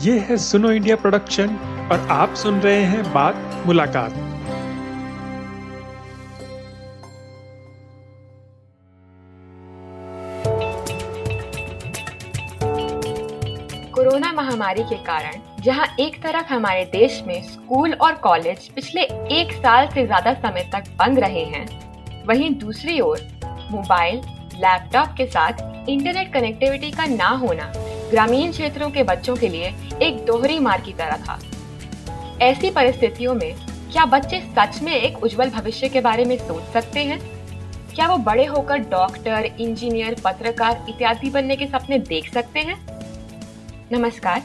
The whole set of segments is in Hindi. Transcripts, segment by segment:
ये है सुनो इंडिया प्रोडक्शन और आप सुन रहे हैं बात मुलाकात। कोरोना महामारी के कारण जहाँ एक तरफ़ हमारे देश में स्कूल और कॉलेज पिछले एक साल से ज़्यादा समय तक बंद रहे हैं, वहीं दूसरी ओर मोबाइल, लैपटॉप के साथ इंटरनेट कनेक्टिविटी का ना होना ग्रामीण क्षेत्रों के बच्चों के लिए एक दोहरी मार की तरह था। ऐसी परिस्थितियों में क्या बच्चे सच में एक उज्जवल भविष्य के बारे में सोच सकते हैं? क्या वो बड़े होकर डॉक्टर, इंजीनियर, पत्रकार इत्यादि बनने के सपने देख सकते हैं? नमस्कार,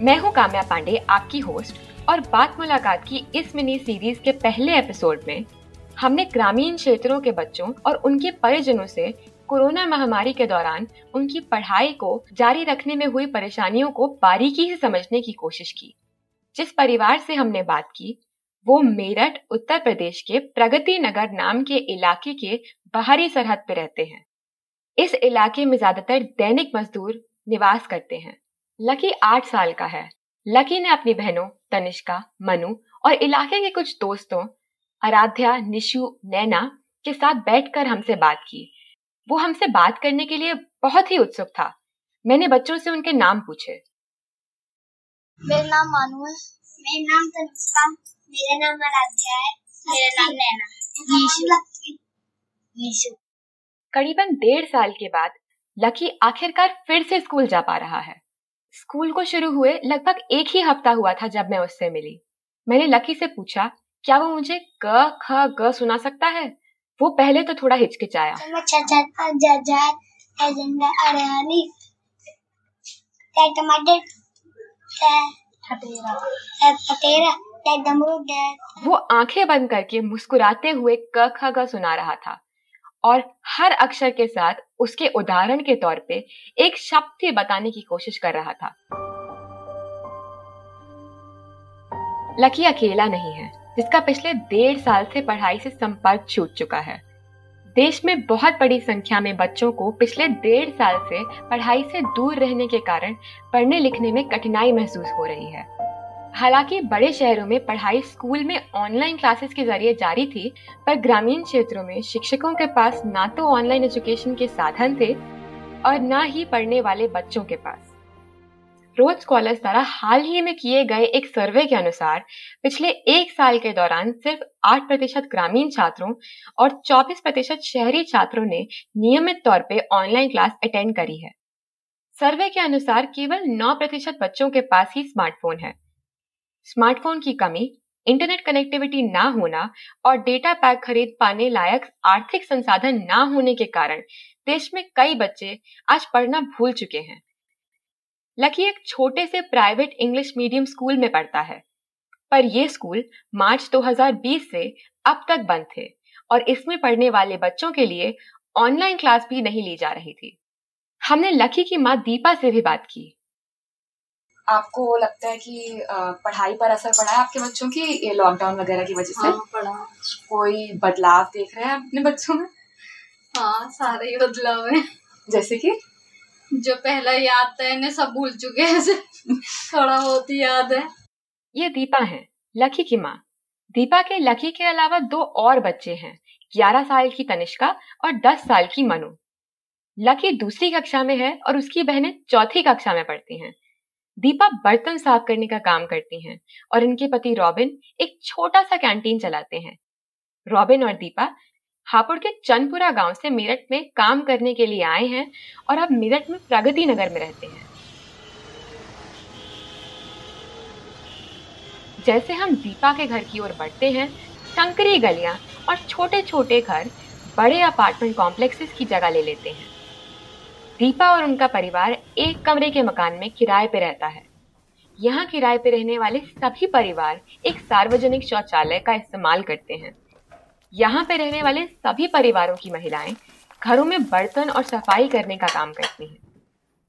मैं हूँ काम्या पांडे, आपकी होस्ट, और बात मुलाकात की इस मिनी सीरीज़ के पहले एपिसोड में हमने ग्रामीण क्षेत्रों के बच्चों और उनके परिजनों से कोरोना महामारी के दौरान उनकी पढ़ाई को जारी रखने में हुई परेशानियों को बारीकी से समझने की कोशिश की। जिस परिवार से हमने बात की, वो मेरठ, उत्तर प्रदेश के प्रगति नगर नाम के इलाके के बाहरी सरहद पे रहते हैं। इस इलाके में ज़्यादातर दैनिक मजदूर निवास करते हैं। लकी आठ साल का है। लकी ने अपनी बहनों, तनिष्का, मनु और इलाके के कुछ दोस्तों, आराध्या, निशु, नैना के साथ बैठकर हमसे बात की। वो हमसे बात करने के लिए बहुत ही उत्सुक था। मैंने बच्चों से उनके नाम पूछे। मेरा नाम मानू है मेरा नाम तनिष्का मेरा नाम आराध्या है मेरा नाम नैना। करीबन डेढ़ साल के बाद लकी आखिरकार फिर से स्कूल जा पा रहा है। स्कूल को शुरू हुए लगभग एक ही हफ़्ता हुआ था जब मैं उससे मिली। मैंने लकी से पूछा क्या वो मुझे क ख ग सुना सकता है? वो पहले तो थोड़ा हिचकिचाया। वो आँखें बंद करके मुस्कुराते हुए क ख ग सुना रहा था। और हर अक्षर के साथ उसके उदाहरण के तौर पे एक शब्द भी बताने की कोशिश कर रहा था। लकी अकेला नहीं है। जिसका पिछले डेढ़ साल से पढ़ाई से संपर्क छूट चुका है। देश में बहुत बड़ी संख्या में बच्चों को पिछले डेढ़ साल से पढ़ाई से दूर रहने के कारण पढ़ने लिखने में कठिनाई महसूस हो रही है। हालाँकि बड़े शहरों में पढ़ाई स्कूल में ऑनलाइन क्लासेस के ज़रिए जारी थी, पर ग्रामीण क्षेत्रों में शिक्षकों के पास ना तो ऑनलाइन एजुकेशन के साधन थे और न ही पढ़ने वाले बच्चों के पास। रोज स्कॉलर्स द्वारा हाल ही में किए गए एक सर्वे के अनुसार, पिछले एक साल के दौरान सिर्फ़ आठ प्रतिशत ग्रामीण छात्रों और चौबीस प्रतिशत शहरी छात्रों ने नियमित तौर पे ऑनलाइन क्लास अटेंड करी है। सर्वे के अनुसार केवल नौ प्रतिशत बच्चों के पास ही स्मार्टफ़ोन है। स्मार्टफ़ोन की कमी इंटरनेट कनेक्टिविटी ना होना और डेटा पैक खरीद पाने लायक आर्थिक संसाधन ना होने के कारण देश में कई बच्चे आज पढ़ना भूल चुके हैं। लकी एक छोटे से प्राइवेट इंग्लिश मीडियम स्कूल में पढ़ता है। पर यह स्कूल मार्च 2020 से अब तक बंद थे और इसमें पढ़ने वाले बच्चों के लिए ऑनलाइन क्लास भी नहीं ली जा रही थी। हमने लकी की माँ दीपा से भी बात की। आपको लगता है कि पढ़ाई पर असर पड़ा है आपके बच्चों की ये लॉकडाउन वगैरह की वजह से? हाँ, पड़ा। कोई बदलाव देख रहे हैं अपने बच्चों में? हाँ सारे ही बदलाव है। जैसे कि? जो पहला याद था, इन्हें सब भूल चुके हैं थोड़ा बहुत याद है। ये दीपा है, लकी की माँ। दीपा के लकी के अलावा दो और बच्चे हैं, ग्यारह साल की तनिष्का और दस साल की मनु। लकी दूसरी कक्षा में है और उसकी बहनें चौथी कक्षा में पढ़ती हैं। दीपा बर्तन साफ़ करने का काम करती हैं और इनके पति रॉबिन एक छोटा सा कैंटीन चलाते हैं। रॉबिन और दीपा हापुड़ के चंदपुरा गाँव से मेरठ में काम करने के लिए आए हैं और अब मेरठ में प्रगति नगर में रहते हैं। जैसे हम दीपा के घर की ओर बढ़ते हैं, संकरी गलियाँ और छोटे छोटे घर बड़े अपार्टमेंट कॉम्प्लेक्सेस की जगह ले लेते हैं। दीपा और उनका परिवार एक कमरे के मकान में किराए पे रहता है। यहाँ किराए पे रहने वाले सभी परिवार एक सार्वजनिक शौचालय का इस्तेमाल करते हैं। यहाँ पे रहने वाले सभी परिवारों की महिलाएँ घरों में बर्तन और सफ़ाई करने का काम करती हैं।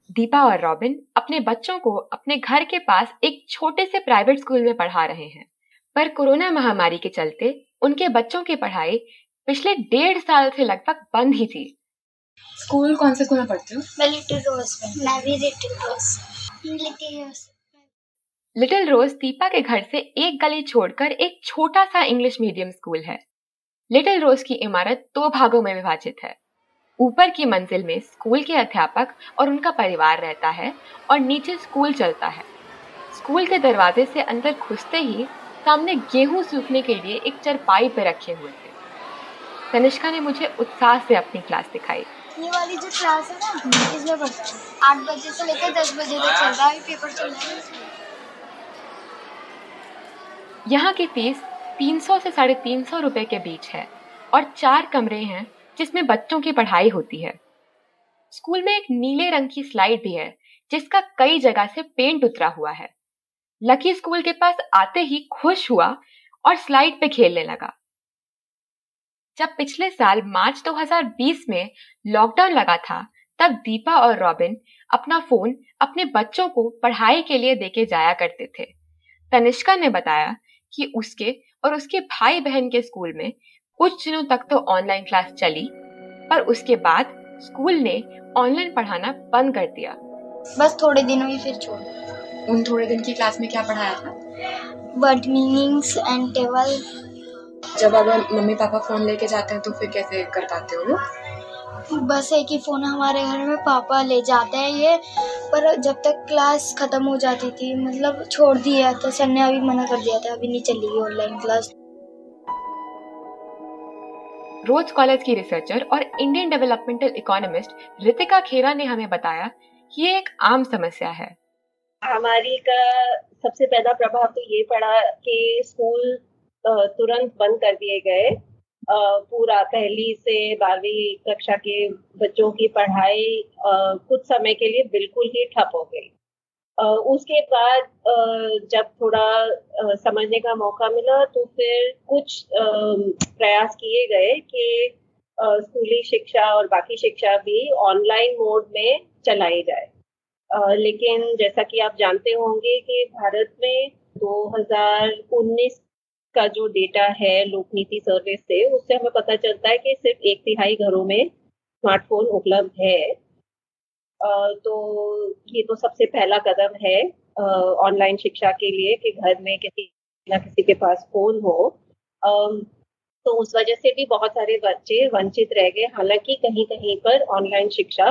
दीपा और रॉबिन अपने बच्चों को अपने घर के पास एक छोटे से प्राइवेट स्कूल में पढ़ा रहे हैं। पर कोरोना महामारी के चलते उनके बच्चों की पढ़ाई पिछले डेढ़ साल से लगभग बंद ही थी। स्कूल कौन से स्कूल में पढ़ते हो? मैं लिटिल रोज में। मैं भी Little Rose. Little Rose. Little Rose Deepa के घर से एक गली छोड़कर एक छोटा सा इंग्लिश मीडियम स्कूल है। लिटिल रोज की इमारत दो भागों में विभाजित है। ऊपर की मंजिल में स्कूल के अध्यापक और उनका परिवार रहता है और नीचे स्कूल चलता है। स्कूल के दरवाजे से अंदर घुसते ही सामने गेहूँ सूखने के लिए एक चरपाई पर रखे हुए थे। तनिष्का ने मुझे उत्साह से अपनी क्लास दिखाई। ये वाली जो क्लास है ना इसमें पढ़ता है। आठ बजे से लेकर दस बजे तक चल रहा है पेपर चल रहा है। यहाँ की फ़ीस 300 से साढ़े तीन सौ रुपए के बीच है और चार कमरे हैं जिसमें बच्चों की पढ़ाई होती है। स्कूल में एक नीले रंग की स्लाइड भी है, जिसका कई जगह से पेंट उतरा हुआ है। लकी स्कूल के पास आते ही खुश हुआ और स्लाइड पे खेलने लगा। जब पिछले साल मार्च 2020 में लॉकडाउन लगा था, तब दीपा और रॉबिन अपना फ़ोन अपने बच्चों को पढ़ाई के लिए देके जाया करते थे। तनिष्का ने बताया कि उसके और उसके भाई बहन के स्कूल में कुछ दिनों तक तो ऑनलाइन क्लास चली पर उसके बाद स्कूल ने ऑनलाइन पढ़ाना बंद कर दिया। बस थोड़े दिनों ही फिर छोड़। उन थोड़े दिन की क्लास में क्या पढ़ाया था? वर्ड मीनिंग्स एंड टेबल जब अगर मम्मी पापा फ़ोन लेके जाते हैं तो फिर कैसे कर पाते हो बस एक ही फ़ोन हमारे घर में पापा ले जाते हैं ये पर जब तक क्लास ख़त्म हो जाती थी मतलब छोड़ दिया तो सर ने अभी मना कर दिया था अभी नहीं चलेगी ऑनलाइन क्लास रोज कॉलेज की रिसर्चर और Indian developmental economist Reetika Khera ने हमें बताया कि ये एक आम समस्या है। हमारी का सबसे पहला प्रभाव तो ये पड़ा कि स्कूल तुरंत बंद कर दिए गए। पूरा पहली से बारहवीं कक्षा के बच्चों की पढ़ाई कुछ समय के लिए बिल्कुल ही ठप हो गई। उसके बाद जब थोड़ा समझने का मौका मिला तो फिर कुछ प्रयास किए गए कि स्कूली शिक्षा और बाकी शिक्षा भी ऑनलाइन मोड में चलाई जाए। लेकिन जैसा कि आप जानते होंगे कि भारत में 2019 का जो डेटा है लोक नीति सर्वे से, उससे हमें पता चलता है कि सिर्फ़ एक तिहाई घरों में स्मार्टफ़ोन उपलब्ध है। तो ये तो सबसे पहला कदम है ऑनलाइन शिक्षा के लिए कि घर में किसी ना किसी के पास फ़ोन हो। तो उस वजह से भी बहुत सारे बच्चे वंचित रह गए। हालाँकि कहीं कहीं पर ऑनलाइन शिक्षा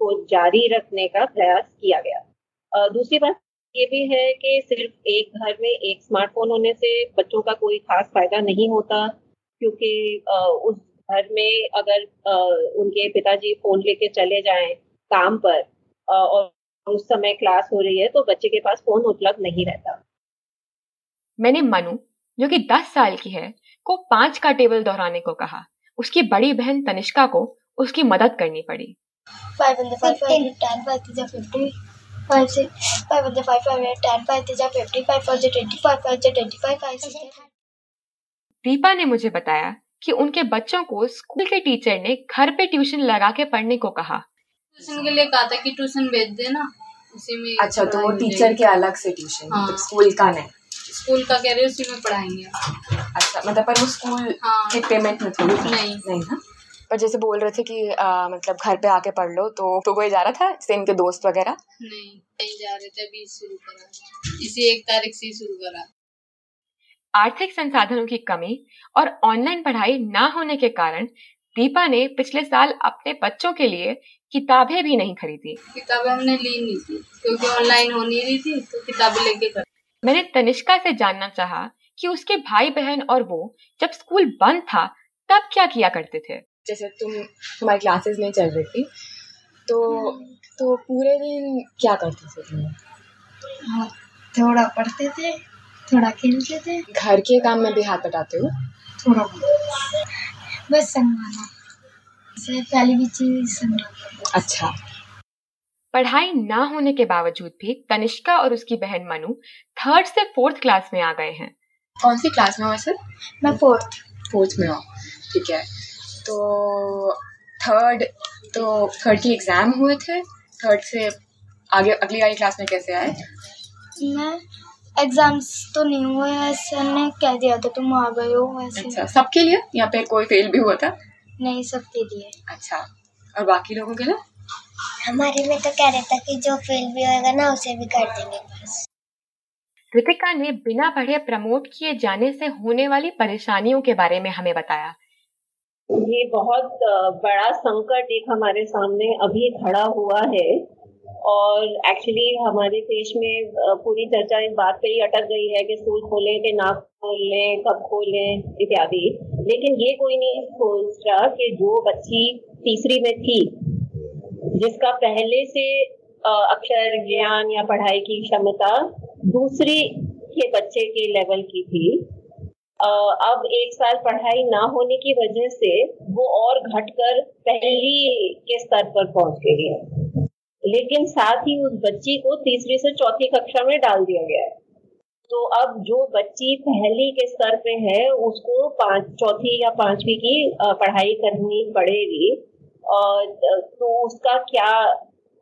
को जारी रखने का प्रयास किया गया। दूसरी बात ये भी है कि सिर्फ़ एक घर में एक स्मार्टफ़ोन होने से बच्चों का कोई खास फ़ायदा नहीं होता क्योंकि उस घर में अगर उनके पिताजी फ़ोन लेके चले जाएँ काम पर और उस समय क्लास हो रही है तो बच्चे के पास फ़ोन उपलब्ध नहीं रहता। मैंने मनु जो कि 10 साल की है को पाँच का टेबल दोहराने को कहा। उसकी बड़ी बहन तनिष्का को उसकी मदद करनी पड़ी। 5 10 15 five six five one five five eight ten five three fifty five four twenty five five twenty five five six Deepa ने मुझे बताया कि उनके बच्चों को स्कूल के टीचर ने घर पे ट्यूशन लगा के पढ़ने को कहा। ट्यूशन के लिए कहा था कि ट्यूशन भेज देना उसी में अच्छा तो वो टीचर के अलग से ट्यूशन हाँ। मतलब स्कूल का नहीं। स्कूल का कह रहे उसी में पढ़ाएँगे। अच्छा मतलब पर वो स्कूल हाँ। के पेमेंट में थोड़ी नहीं। नहीं ना? पर जैसे बोल रहे थे कि आ, मतलब घर पे आके पढ़ लो तो तो कोई जा रहा था जैसे इनके दोस्त वगैरह? नहीं नहीं जा रहे थे अभी शुरू करा इसी एक तारीख से शुरू करा आर्थिक संसाधनों की कमी और ऑनलाइन पढ़ाई ना होने के कारण दीपा ने पिछले साल अपने बच्चों के लिए किताबें भी नहीं खरीदी। किताबें हमने ली नहीं थी क्योंकि ऑनलाइन हो नहीं रही थी तो किताबें लेके कर मैंने तनिष्का से जानना चाहा कि उसके भाई बहन और वो जब स्कूल बंद था तब क्या किया करते थे? जैसे तुम तुम्हारी क्लासेस नहीं चल रही थी तो तो पूरे दिन क्या करते थे तुम? हाँ थोड़ा पढ़ते थे थोड़ा खेलते थे। घर के काम में भी हाथ बटाते हो? थोड़ा बहुत। बस संगवाना पहली भी चीज़ अच्छा। पढ़ाई ना होने के बावजूद भी तनिष्का और उसकी बहन मनु थर्ड से फोर्थ क्लास में आ गए हैं। कौन सी क्लास में हो वैसे मैं फोर्थ फोर्थ में हो। ठीक है। तो थर्ड तो थर्ड की एग्ज़ाम हुए थे। थर्ड से आगे अगली वाली क्लास में कैसे आए? मैं एग्ज़ाम्स तो नहीं हुए सर ने कह दिया था तुम आ गए हो वैसे. अच्छा सबके लिए? यहाँ पे कोई फेल भी हुआ था? नहीं सबके लिए। अच्छा और बाकी लोगों के लिए? हमारे में तो कह रहे था कि जो फेल भी होएगा ना उसे भी कर देंगे बस। कृतिका ने बिना पढ़े प्रमोट किए जाने से होने वाली परेशानियों के बारे में हमें बताया। ये बहुत बड़ा संकट एक हमारे सामने अभी खड़ा हुआ है और एक्चुअली हमारे देश में पूरी चर्चा इस बात पे ही अटक गई है कि स्कूल खोलें कि ना खोलें, कब खोलें इत्यादि। लेकिन ये कोई नहीं सोच रहा कि जो बच्ची तीसरी में थी, जिसका पहले से अक्षर ज्ञान या पढ़ाई की क्षमता दूसरी के बच्चे के लेवल की थी अब एक साल पढ़ाई ना होने की वजह से वो और घटकर पहली के स्तर पर पहुँच गई है। लेकिन साथ ही उस बच्ची को तीसरी से चौथी कक्षा में डाल दिया गया है। तो अब जो बच्ची पहली के स्तर पे है, उसको पाँच, चौथी या पांचवी की पढ़ाई करनी पड़ेगी। और तो उसका क्या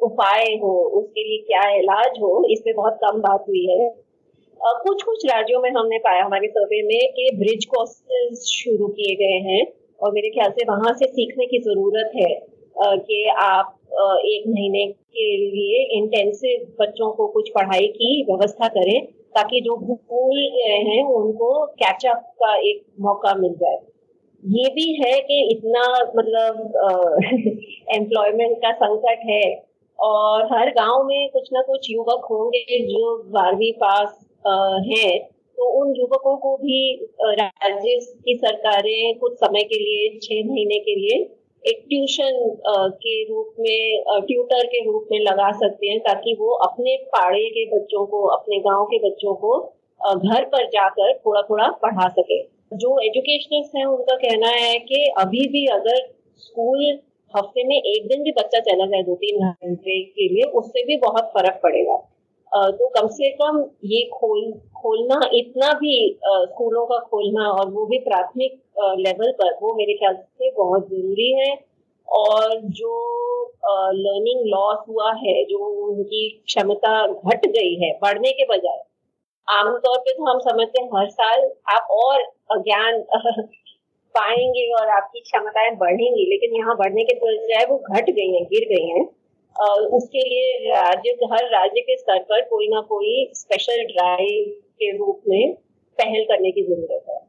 उपाय हो, उसके लिए क्या इलाज हो, इस पे बहुत कम बात हुई है। कुछ कुछ राज्यों में हमने पाया, हमारे सर्वे में कि ब्रिज कोर्सेज शुरू किए गए हैं और मेरे ख्याल से वहाँ से सीखने की ज़रूरत है कि आप एक महीने के लिए इंटेंसिव बच्चों को कुछ पढ़ाई की व्यवस्था करें ताकि जो भूल गए हैं उनको कैचअप का एक मौका मिल जाए। ये भी है कि इतना मतलब एम्प्लॉयमेंट का संकट है और हर गाँव में कुछ ना कुछ युवक होंगे जो बारहवीं पास हैं तो उन युवकों को भी राज्य की सरकारें कुछ समय के लिए, छह महीने के लिए एक ट्यूशन के रूप में ट्यूटर के रूप में लगा सकते हैं ताकि वो अपने पाड़े के बच्चों को, अपने गाँव के बच्चों को घर पर जाकर थोड़ा थोड़ा पढ़ा सके। जो एजुकेशनिस्ट हैं, उनका कहना है कि अभी भी अगर स्कूल हफ़्ते में एक दिन भी बच्चा चला जाए दो तीन घंटे के लिए, उससे भी बहुत फ़र्क पड़ेगा। तो कम से कम ये खोल, खोलना, इतना भी स्कूलों का खोलना और वो भी प्राथमिक लेवल पर, वो मेरे ख्याल से बहुत ज़रूरी है। और जो लर्निंग लॉस हुआ है, जो उनकी क्षमता घट गई है, बढ़ने के बजाय, आमतौर पे तो हम समझते हैं हर साल आप और ज्ञान पाएँगे और आपकी क्षमताएँ बढ़ेंगी, लेकिन यहाँ बढ़ने के बजाय वो घट गई हैं, गिर गई हैं। उसके लिए राज्य, हर राज्य के स्तर पर कोई ना कोई स्पेशल ड्राइव के रूप में पहल करने की ज़रूरत है।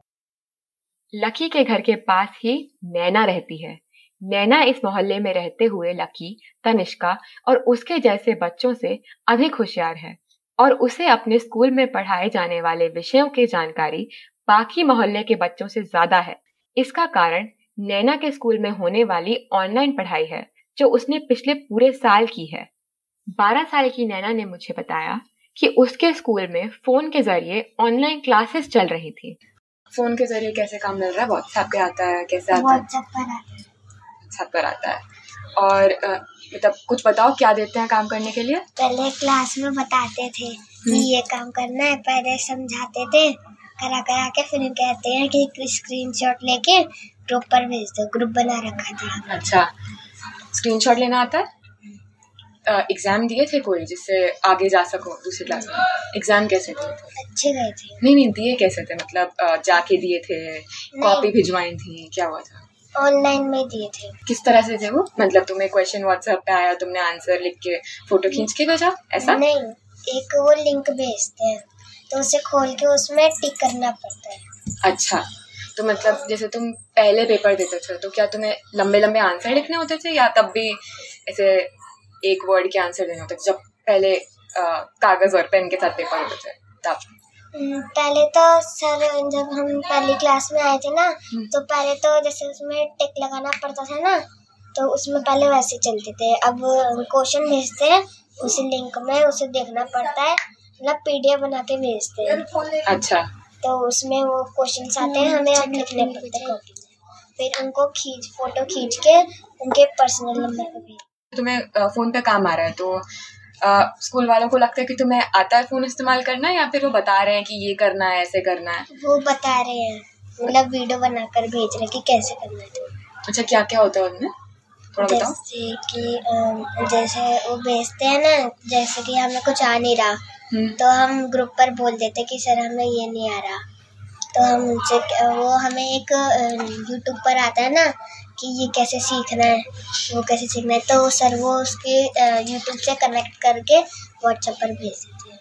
लकी के घर के पास ही नैना रहती है। नैना इस मोहल्ले में रहते हुए लकी, तनिष्का और उसके जैसे बच्चों से अधिक होशियार है और उसे अपने स्कूल में पढ़ाए जाने वाले विषयों की जानकारी बाकी मोहल्ले के बच्चों से ज़्यादा है। इसका कारण नैना के स्कूल में होने वाली ऑनलाइन पढ़ाई है। जो उसने पिछले पूरे साल की है। बारह साल की नैना ने मुझे बताया कि उसके स्कूल में फ़ोन के ज़रिए ऑनलाइन क्लासेस चल रही थी। फ़ोन के ज़रिए कैसे काम मिल रहा है? व्हाट्सएप पे आता है कैसे आता है? व्हाट्सएप पर आता है। और मतलब कुछ बताओ क्या देते हैं काम करने के लिए? पहले क्लास में बताते थे कि हम्म। ये काम करना है पहले समझाते थे करा करा के फिर कहते हैं कि स्क्रीन शॉट लेके ग्रुप पर भेज दो ग्रुप बना रखा था। अच्छा। स्क्रीन शॉट लेना आता है। एग्ज़ाम दिए थे कोई जिससे आगे जा सको दूसरी क्लास में। एग्ज़ाम कैसे दिए थे? अच्छे गए थे। नहीं नहीं दिए कैसे थे? मतलब जाके दिए थे कॉपी भिजवाई थी क्या हुआ था? ऑनलाइन में दिए थे। किस तरह से थे वो? मतलब तुम्हें क्वेश्चन व्हाट्सएप पे आया तुमने आंसर लिख के फ़ोटो खींच के भेजा? ऐसा? नहीं एक वो लिंक भेजते हैं तो उसे खोल के उसमें टिक करना पड़ता है। अच्छा। तो मतलब जैसे तुम पहले पेपर देते थे तो क्या तुम्हें लंबे लंबे आंसर लिखने होते थे या तब भी ऐसे एक वर्ड के आंसर देने होते थे जब पहले कागज़ और पेन के साथ पेपर होते थे तब? हम्म, पहले तो सर जब हम पहली क्लास में आए थे ना हम्म। तो पहले तो जैसे उसमें टिक लगाना पड़ता था ना तो उसमें पहले वैसे चलते थे। अब क्वेश्चन भेजते हैं उसी लिंक में उसे देखना पड़ता है मतलब पीडीएफ बना के भेजते हैं। अच्छा। तो उसमें वो क्वेश्चन आते हैं हमें अब लिखने पड़ते हैं कॉपी में। फिर उनको खींच फ़ोटो खींच के उनके पर्सनल नंबर पे भेज। तुम्हें फ़ोन पे काम आ रहा है तो स्कूल वालों को लगता है कि तुम्हें आता है फ़ोन इस्तेमाल करना या फिर वो बता रहे हैं कि ये करना है ऐसे करना है? वो बता रहे हैं। मतलब वीडियो बनाकर भेज रहे हैं कि कैसे करना है। अच्छा क्या क्या होता है उनमें? थोड़ा बताओ। जैसे कि जैसे वो भेजते हैं ना जैसे कि हमें कुछ आ नहीं रहा। तो हम ग्रुप पर बोल देते कि सर हमें ये नहीं आ रहा। तो हम उनसे वो हमें एक यूट्यूब पर आता है ना कि ये कैसे सीखना है वो कैसे सीखना है। तो सर वो उसके यूट्यूब से कनेक्ट करके व्हाट्सएप पर भेज देते हैं।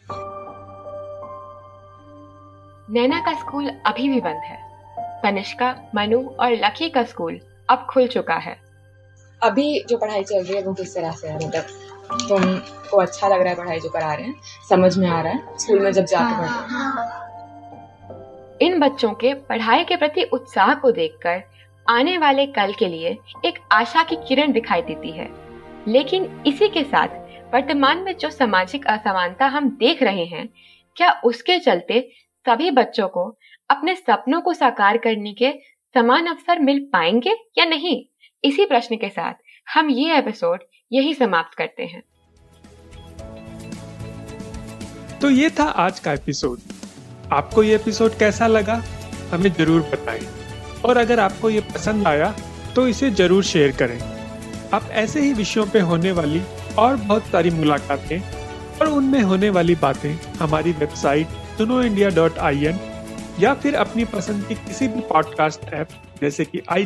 नैना का स्कूल अभी भी बंद है। तनिष्का मनु और लकी का स्कूल अब खुल चुका है। अभी जो पढ़ाई चल रही है वो किस तरह से है मतलब? तुमको अच्छा लग रहा है पढ़ाई जो करा रहे हैं समझ में आ रहा है स्कूल में जब जाके पढ़। रहे हाँ। इन बच्चों के पढ़ाई के प्रति उत्साह को देखकर आने वाले कल के लिए एक आशा की किरण दिखाई देती है। लेकिन इसी के साथ वर्तमान में जो सामाजिक असमानता हम देख रहे हैं क्या उसके चलते सभी बच्चों को अपने सपनों को साकार करने के समान अवसर मिल पाएँगे या नहीं? इसी प्रश्न के साथ हम ये एपिसोड यही समाप्त करते हैं। तो ये था आज का एपिसोड आपको ये एपिसोड कैसा लगा, हमें ज़रूर बताएँ। और अगर आपको ये पसंद आया तो इसे ज़रूर शेयर करें। आप ऐसे ही विषयों पे होने वाली और बहुत सारी मुलाकातें और उनमें होने वाली बातें हमारी वेबसाइट सुनो इंडिया डॉट आई एन या फिर अपनी पसंद की किसी भी पॉडकास्ट ऐप जैसे कि I